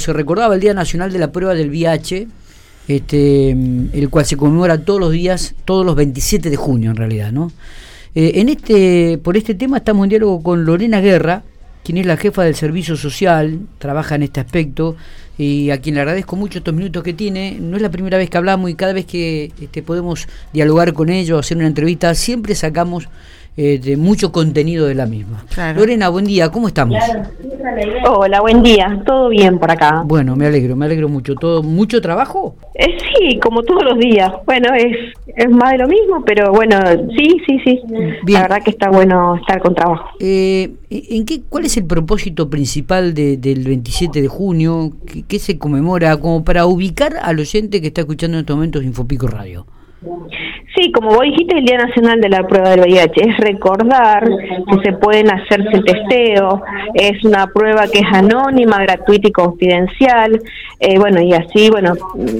Se recordaba el Día Nacional de la Prueba del VIH, este, el cual se conmemora todos los días, todos los 27 de junio en realidad, ¿no? Eh, en este, por este tema estamos en diálogo con Lorena Guerra, quien es la jefa del servicio social, trabaja en este aspecto y a quien le agradezco mucho estos minutos que tiene. No es la primera vez que hablamos y cada vez que este, podemos dialogar con ellos, hacer una entrevista, siempre sacamos eh, de mucho contenido de la misma. Lorena, buen día, ¿cómo estamos? Hola, buen día, todo bien por acá. Bueno, me alegro, me alegro mucho. ¿Todo mucho trabajo? Eh, sí, como todos los días. Bueno, es, es más de lo mismo, pero bueno, sí, sí, sí. La verdad que está bueno estar con trabajo. Eh, ¿en qué, ¿Cuál es el propósito principal del 27 de junio? ¿Qué, ¿Qué, se conmemora? Como para ubicar al oyente que está escuchando en estos momentos Infopico Radio. Sí, como vos dijiste, el Día Nacional de la Prueba del VIH es recordar que se pueden hacerse el testeo, es una prueba que es anónima, gratuita y confidencial, eh, bueno, y así, bueno,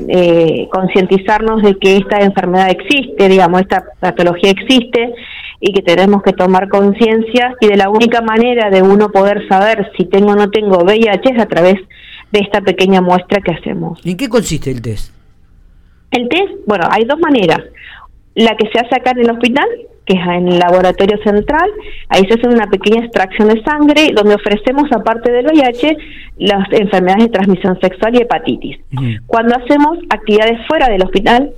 eh, concientizarnos de que esta enfermedad existe, digamos, esta patología existe y que tenemos que tomar conciencia y de la única manera de uno poder saber si tengo o no tengo VIH es a través de esta pequeña muestra que hacemos. ¿En qué consiste el test? El test, bueno, hay dos maneras. La que se hace acá en el hospital, que es en el laboratorio central, ahí se hace una pequeña extracción de sangre donde ofrecemos, aparte del VIH, las enfermedades de transmisión sexual y hepatitis. Cuando hacemos actividades fuera del hospital,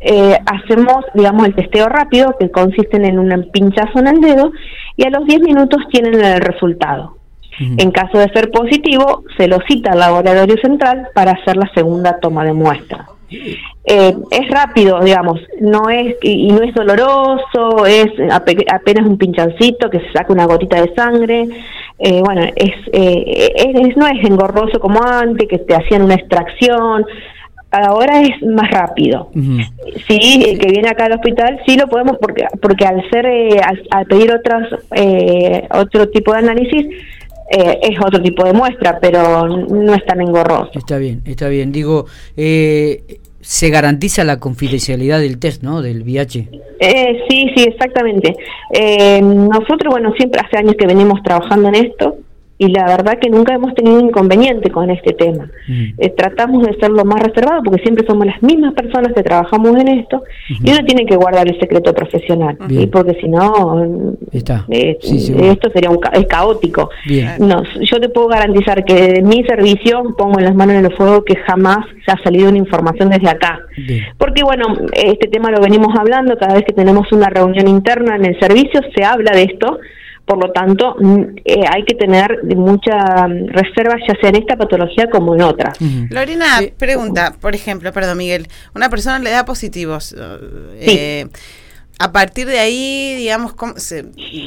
eh, hacemos, digamos, el testeo rápido, que consiste en un pinchazo en el dedo, y a los 10 minutos tienen el resultado. En caso de ser positivo, se lo cita al laboratorio central para hacer la segunda toma de muestra. Eh, es rápido, digamos, no es y no es doloroso, es apenas un pinchancito que se saca una gotita de sangre. Eh, bueno, es, eh, es, no es engorroso como antes, que te hacían una extracción. Ahora es más rápido. Sí, el que viene acá al hospital sí lo podemos porque porque al ser al, pedir otras otro tipo de análisis es otro tipo de muestra, pero no es tan engorroso. Está bien, está bien. Digo, eh, se garantiza la confidencialidad del test, ¿no? Del VIH. Eh, sí, sí, exactamente. Eh, nosotros, bueno, siempre hace años que venimos trabajando en esto y la verdad que nunca hemos tenido inconveniente con este tema. Eh, tratamos de ser lo más reservado porque siempre somos las mismas personas que trabajamos en esto y uno tiene que guardar el secreto profesional, porque si no, eh, esto sería un es caótico. No, yo te puedo garantizar que de mi servicio pongo en las manos en el fuego que jamás se ha salido una información desde acá. Porque bueno, este tema lo venimos hablando cada vez que tenemos una reunión interna en el servicio, se habla de esto por lo tanto, mm, eh, hay que tener mucha mm, reserva, ya sea en esta patología como en otra. Lorena, pregunta, por ejemplo, perdón Miguel, una persona le da positivos. Eh, a partir de ahí, digamos, ¿cómo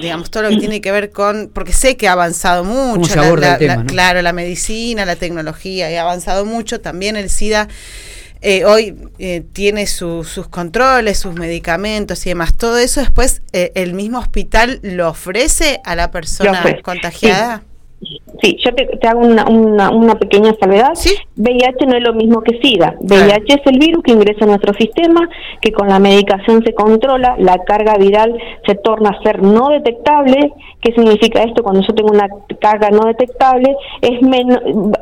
digamos todo lo que tiene que ver con, porque sé que ha avanzado mucho, claro, la medicina, la tecnología, ha avanzado mucho, también el SIDA eh, hoy eh, tiene sus controles, sus medicamentos y demás. Todo eso después eh, el mismo hospital lo ofrece a la persona contagiada. Sí, yo te, hago una, una, pequeña salvedad. VIH no es lo mismo que SIDA. VIH es el virus que ingresa a nuestro sistema, que con la medicación se controla, la carga viral se torna a ser no detectable. ¿Qué significa esto? Cuando yo tengo una carga no detectable, es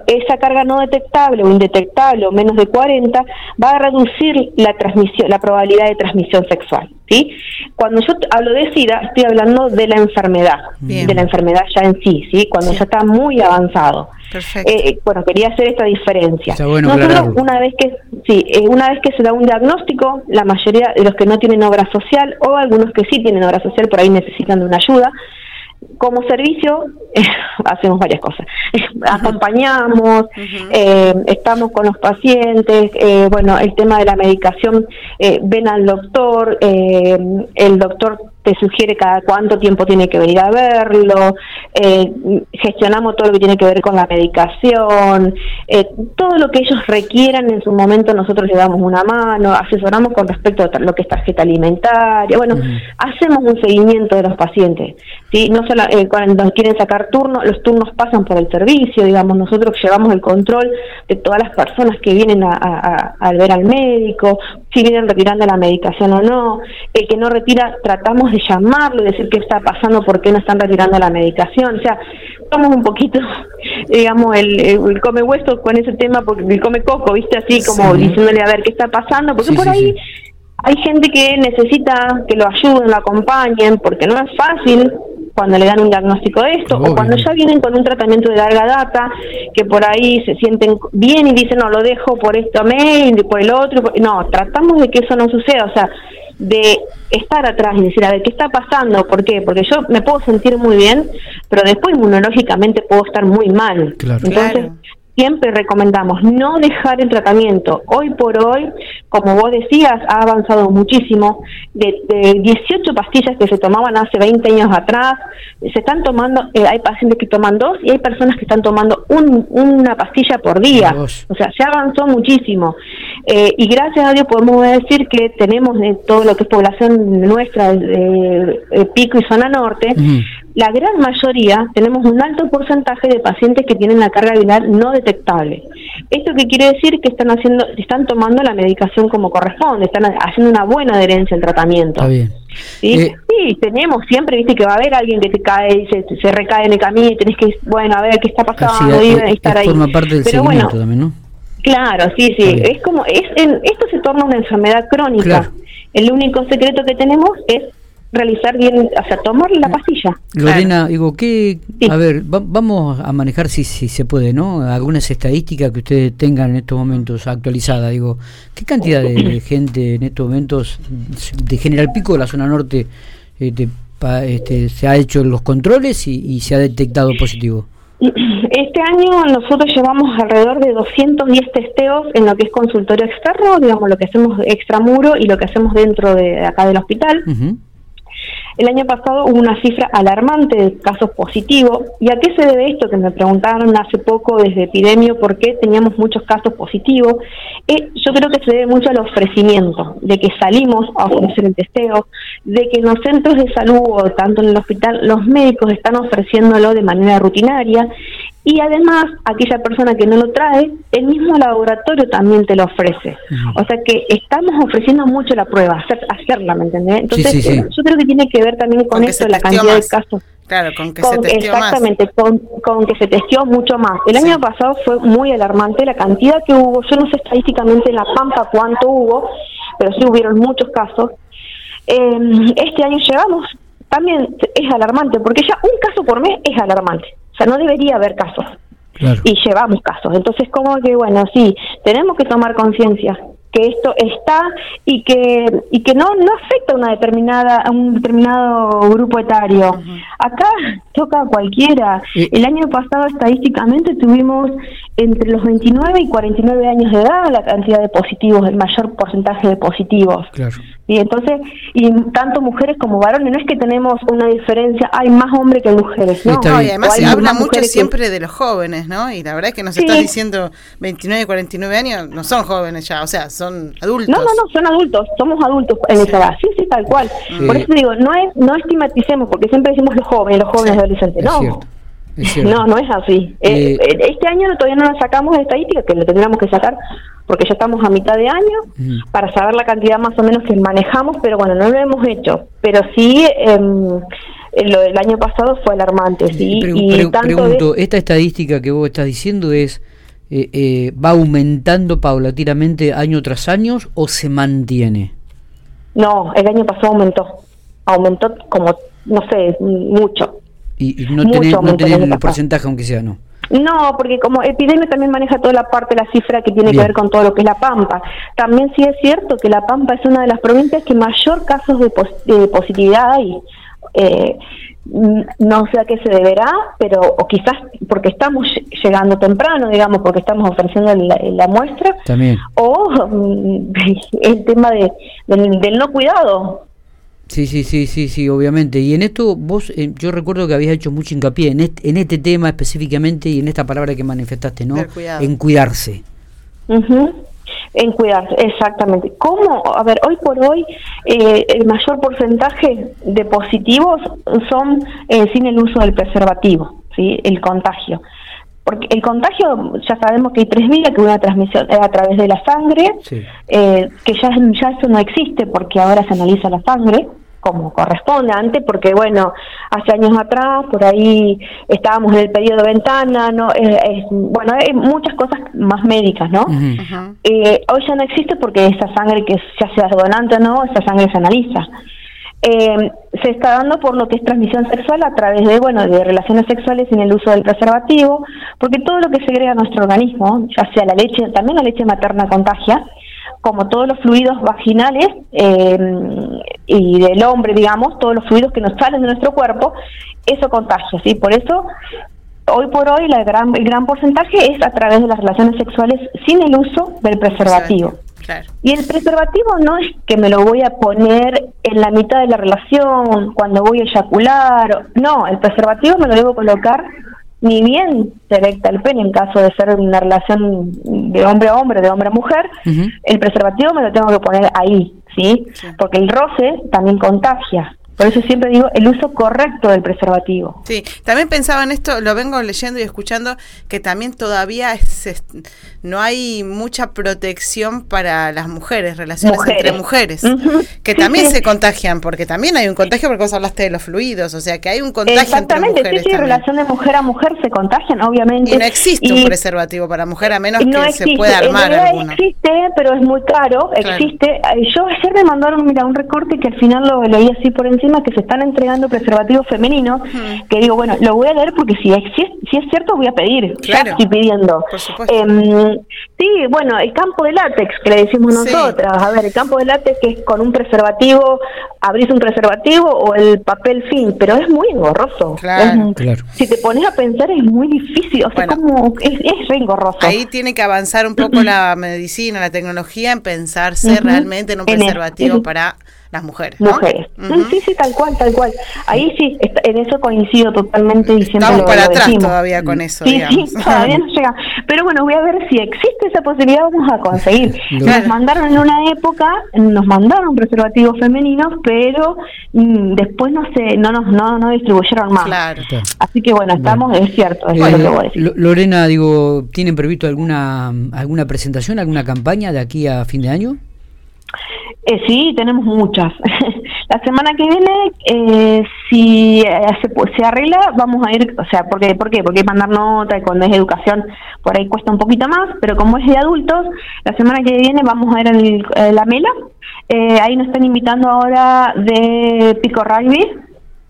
esa carga no detectable o indetectable o menos de 40 va a reducir la transmisión, la probabilidad de transmisión sexual. ¿Sí? Cuando yo hablo de SIDA, estoy hablando de la enfermedad, de la enfermedad ya en sí, ¿sí? Cuando ya está muy avanzado. Perfecto. Eh, eh, bueno, quería hacer esta diferencia. Nosotros, una vez que sí, eh, una vez que se da un diagnóstico, la mayoría de los que no tienen obra social o algunos que sí tienen obra social por ahí necesitan de una ayuda, como servicio hacemos varias cosas. Acompañamos, estamos con los pacientes, bueno, el tema de la medicación, ven al doctor, el doctor te sugiere cada cuánto tiempo tiene que venir a verlo, eh, gestionamos todo lo que tiene que ver con la medicación, eh, todo lo que ellos requieran en su momento nosotros le damos una mano, asesoramos con respecto a lo que es tarjeta alimentaria, bueno, hacemos un seguimiento de los pacientes, ¿sí? no solo eh, cuando quieren sacar turnos, los turnos pasan por el servicio, digamos, nosotros llevamos el control de todas las personas que vienen a, a ver al médico, si vienen retirando la medicación o no, el que no retira tratamos de llamarlo y decir qué está pasando, por qué no están retirando la medicación. O sea, somos un poquito, digamos, el, come hueso con ese tema, porque el come coco, ¿viste? Así como diciéndole a ver qué está pasando, porque por ahí hay gente que necesita que lo ayuden, lo acompañen, porque no es fácil cuando le dan un diagnóstico de esto, o cuando ya vienen con un tratamiento de larga data, que por ahí se sienten bien y dicen, no, lo dejo por esto mail, por el otro. No, tratamos de que eso no suceda, o sea, de estar atrás y decir, a ver, ¿qué está pasando? ¿Por qué? Porque yo me puedo sentir muy bien, pero después inmunológicamente puedo estar muy mal. Entonces, siempre recomendamos no dejar el tratamiento. Hoy por hoy, como vos decías, ha avanzado muchísimo. De, 18 pastillas que se tomaban hace 20 años atrás, se están tomando, eh, hay pacientes que toman dos y hay personas que están tomando una pastilla por día. O sea, se avanzó muchísimo. Eh, y gracias a Dios podemos decir que tenemos de todo lo que es población nuestra, de, Pico y Zona Norte, la gran mayoría tenemos un alto porcentaje de pacientes que tienen la carga viral no detectable. ¿Esto qué quiere decir? Que están haciendo, están tomando la medicación como corresponde, están haciendo una buena adherencia al tratamiento. Está bien. ¿Sí? Eh, sí, tenemos siempre, viste, que va a haber alguien que te cae y se, recae en el camino y tenés que, bueno, a ver qué está pasando y estar ahí. Forma parte del Pero bueno, también, ¿no? Claro, sí, sí. Es como, es en, esto se torna una enfermedad crónica. El único secreto que tenemos es realizar bien, o sea, tomar la pastilla. Lorena, digo, ¿qué? A ver, vamos a manejar si, si se puede, ¿no? Algunas estadísticas que ustedes tengan en estos momentos actualizadas. Digo, ¿qué cantidad de, gente en estos momentos de General Pico, de la zona norte, este, este, se ha hecho los controles y, se ha detectado positivo? Este año nosotros llevamos alrededor de 210 testeos en lo que es consultorio externo, digamos lo que hacemos extramuro y lo que hacemos dentro de acá del hospital. El año pasado hubo una cifra alarmante de casos positivos. ¿Y a qué se debe esto? Que me preguntaron hace poco desde epidemio por qué teníamos muchos casos positivos. Eh, yo creo que se debe mucho al ofrecimiento, de que salimos a ofrecer el testeo, de que en los centros de salud o tanto en el hospital los médicos están ofreciéndolo de manera rutinaria y además, aquella persona que no lo trae, el mismo laboratorio también te lo ofrece. O sea que estamos ofreciendo mucho la prueba, hacer, hacerla, ¿me entendés? Entonces, yo creo que tiene que ver también con, esto, la cantidad de casos. Claro, con que se testeó exactamente, Con, con, que se testeó mucho más. El año pasado fue muy alarmante la cantidad que hubo. Yo no sé estadísticamente en La Pampa cuánto hubo, pero sí hubieron muchos casos. Eh, este año llegamos, también es alarmante, porque ya un caso por mes es alarmante. O sea, no debería haber casos. Y llevamos casos. Entonces, como que, bueno, sí, tenemos que tomar conciencia que esto está y que y que no no afecta a una determinada a un determinado grupo etario. Acá toca a cualquiera. El año pasado estadísticamente tuvimos entre los 29 y 49 años de edad la cantidad de positivos, el mayor porcentaje de positivos. Y entonces, y tanto mujeres como varones, no es que tenemos una diferencia, hay más hombres que mujeres, ¿no? y además se habla mucho siempre de los jóvenes, ¿no? Y la verdad es que nos estás diciendo 29, 49 años, no son jóvenes ya, o sea, son adultos. No, no, no, son adultos, somos adultos en esa edad, sí, sí, tal cual. Por eso digo, no es no estigmaticemos, porque siempre decimos los jóvenes, los jóvenes adolescentes, no. No, no es así. Eh, eh, eh, este año todavía no nos sacamos de estadística, que lo tendríamos que sacar porque ya estamos a mitad de año para saber la cantidad más o menos que manejamos, pero bueno, no lo hemos hecho. Pero sí, eh, lo del año pasado fue alarmante. ¿sí? y pregunto, ¿esta estadística que vos estás diciendo es va aumentando paulatinamente año tras año o se mantiene? No, el año pasado aumentó. Aumentó como, no sé, mucho. Y, no tenés, el porcentaje, aunque sea, ¿no? No, porque como epidemia también maneja toda la parte de la cifra que tiene que ver con todo lo que es la Pampa. También sí es cierto que la Pampa es una de las provincias que mayor casos de, positividad hay. Eh, no sé a qué se deberá, pero o quizás porque estamos llegando temprano, digamos, porque estamos ofreciendo la, muestra, También. o el tema de, del no cuidado, Sí, sí, sí, sí, sí, obviamente. Y en esto vos, eh, yo recuerdo que habías hecho mucho hincapié en este, en este tema específicamente y en esta palabra que manifestaste, ¿no? En cuidarse. En cuidarse, exactamente. ¿Cómo? A ver, hoy por hoy eh, el mayor porcentaje de positivos son eh, sin el uso del preservativo, ¿sí? El contagio porque el contagio ya sabemos que hay tres vías, que una transmisión es a través de la sangre, eh, que ya, ya eso no existe porque ahora se analiza la sangre, como corresponde antes, porque bueno, hace años atrás, por ahí estábamos en el periodo de ventana, no bueno, hay muchas cosas más médicas, ¿no? Eh, hoy ya no existe porque esa sangre que ya sea donante o no, esa sangre se analiza. Eh, se está dando por lo que es transmisión sexual a través de, bueno, de relaciones sexuales sin el uso del preservativo, porque todo lo que segrega nuestro organismo, ya sea la leche, también la leche materna contagia, como todos los fluidos vaginales eh, y del hombre, digamos, todos los fluidos que nos salen de nuestro cuerpo, eso contagia, ¿sí? Por eso, hoy por hoy, la gran, el gran porcentaje es a través de las relaciones sexuales sin el uso del preservativo. Y el preservativo no es que me lo voy a poner en la mitad de la relación, cuando voy a eyacular, no, el preservativo me lo debo colocar ni bien se erecta el pene en caso de ser una relación de hombre a hombre, de hombre a mujer, el preservativo me lo tengo que poner ahí, ¿sí? Porque el roce también contagia. Por eso siempre digo el uso correcto del preservativo. Sí, también pensaba en esto, lo vengo leyendo y escuchando, que también todavía es, no hay mucha protección para las mujeres, relaciones entre mujeres, que también se contagian, porque también hay un contagio, porque vos hablaste de los fluidos, o sea que hay un contagio Exactamente, entre mujeres. sí, sí, relación de mujer a mujer se contagian, obviamente. Y no existe un preservativo para mujer, a menos que se pueda armar alguno. Existe, pero es muy caro, existe. Yo ayer me mandaron, mira, un recorte que al final lo leí así por encima que se están entregando preservativos femeninos, que digo, bueno, lo voy a leer porque si, si, es cierto voy a pedir, ya estoy pidiendo. Em, sí, bueno, el campo de látex que le decimos nosotras, a ver, el campo de látex que es con un preservativo, abrís un preservativo o el papel fin, pero es muy engorroso. Claro. Si te pones a pensar es muy difícil, o sea, como es, es re engorroso. Ahí tiene que avanzar un poco la medicina, la tecnología en pensarse realmente en un preservativo para las mujeres. Mujeres. Sí, sí, tal cual, tal cual. Ahí sí, en eso coincido totalmente diciendo Estamos para atrás todavía con eso. Sí, sí, todavía no llega. Pero bueno, voy a ver si existe esa posibilidad, vamos a conseguir. Nos mandaron en una época, nos mandaron preservativos femeninos, pero mm, después no se, no nos no, no distribuyeron más. Claro. Así que bueno, estamos, es cierto, es lo que voy a decir. Lorena, digo, ¿tienen previsto alguna alguna presentación, alguna campaña de aquí a fin de año? Eh, sí, tenemos muchas. la semana que viene, eh, si eh, se, se, arregla, vamos a ir, o sea, ¿por qué? ¿por qué? Porque mandar nota y cuando es educación por ahí cuesta un poquito más, pero como es de adultos, la semana que viene vamos a ir a la Mela. Eh, ahí nos están invitando ahora de Pico Rugby,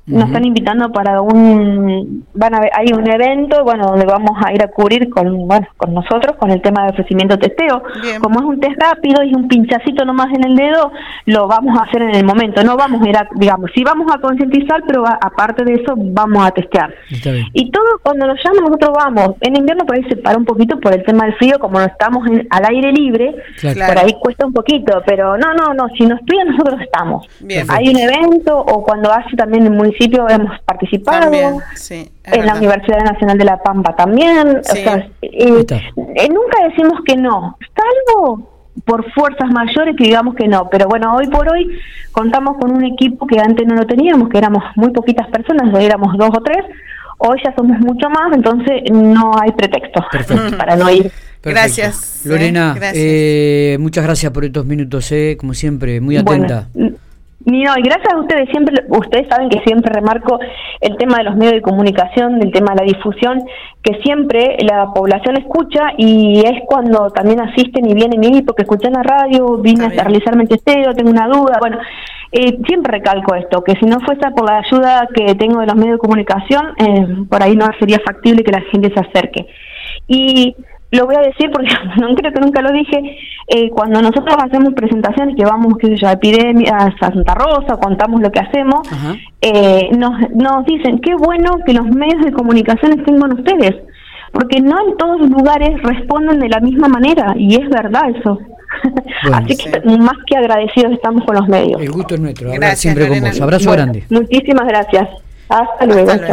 nos están invitando para un van a hay un evento bueno donde vamos a ir a cubrir con bueno con nosotros con el tema de ofrecimiento testeo. Como es un test rápido y un pinchacito nomás en el dedo lo vamos a hacer en el momento. No vamos a ir a digamos sí vamos a concientizar pero aparte de eso vamos a testear. Y todo cuando nos llaman nosotros vamos. En invierno por ahí se para un poquito por el tema del frío como no estamos en, al aire libre por ahí cuesta un poquito pero no no no si nos piden nosotros estamos. Hay un evento o cuando hace también muy hemos participado, en la Universidad Nacional de La Pampa también, nunca decimos que no, salvo por fuerzas mayores que digamos que no, pero bueno, hoy por hoy contamos con un equipo que antes no lo teníamos, que éramos muy poquitas personas, hoy éramos dos o tres, hoy ya somos mucho más, entonces no hay pretexto para no ir. Gracias. Lorena, eh, muchas gracias por estos minutos, eh, como siempre, muy atenta. No, y gracias a ustedes, siempre, ustedes saben que siempre remarco el tema de los medios de comunicación, del tema de la difusión, que siempre la población escucha y es cuando también asisten y vienen y porque escuché en la radio, vine a realizarme el testeo, tengo una duda, bueno, eh, siempre recalco esto, que si no fuese por la ayuda que tengo de los medios de comunicación, eh, por ahí no sería factible que la gente se acerque. Y lo voy a decir porque no creo que nunca lo dije, eh, cuando nosotros hacemos presentaciones que vamos, qué sé yo, a epidemia, a Santa Rosa, contamos lo que hacemos, eh, nos, nos dicen, qué bueno que los medios de comunicación estén con ustedes, porque no en todos los lugares responden de la misma manera, y es verdad eso. Así que más que agradecidos estamos con los medios. El gusto es nuestro, siempre con vos. Abrazo grande. Muchísimas gracias. Hasta luego.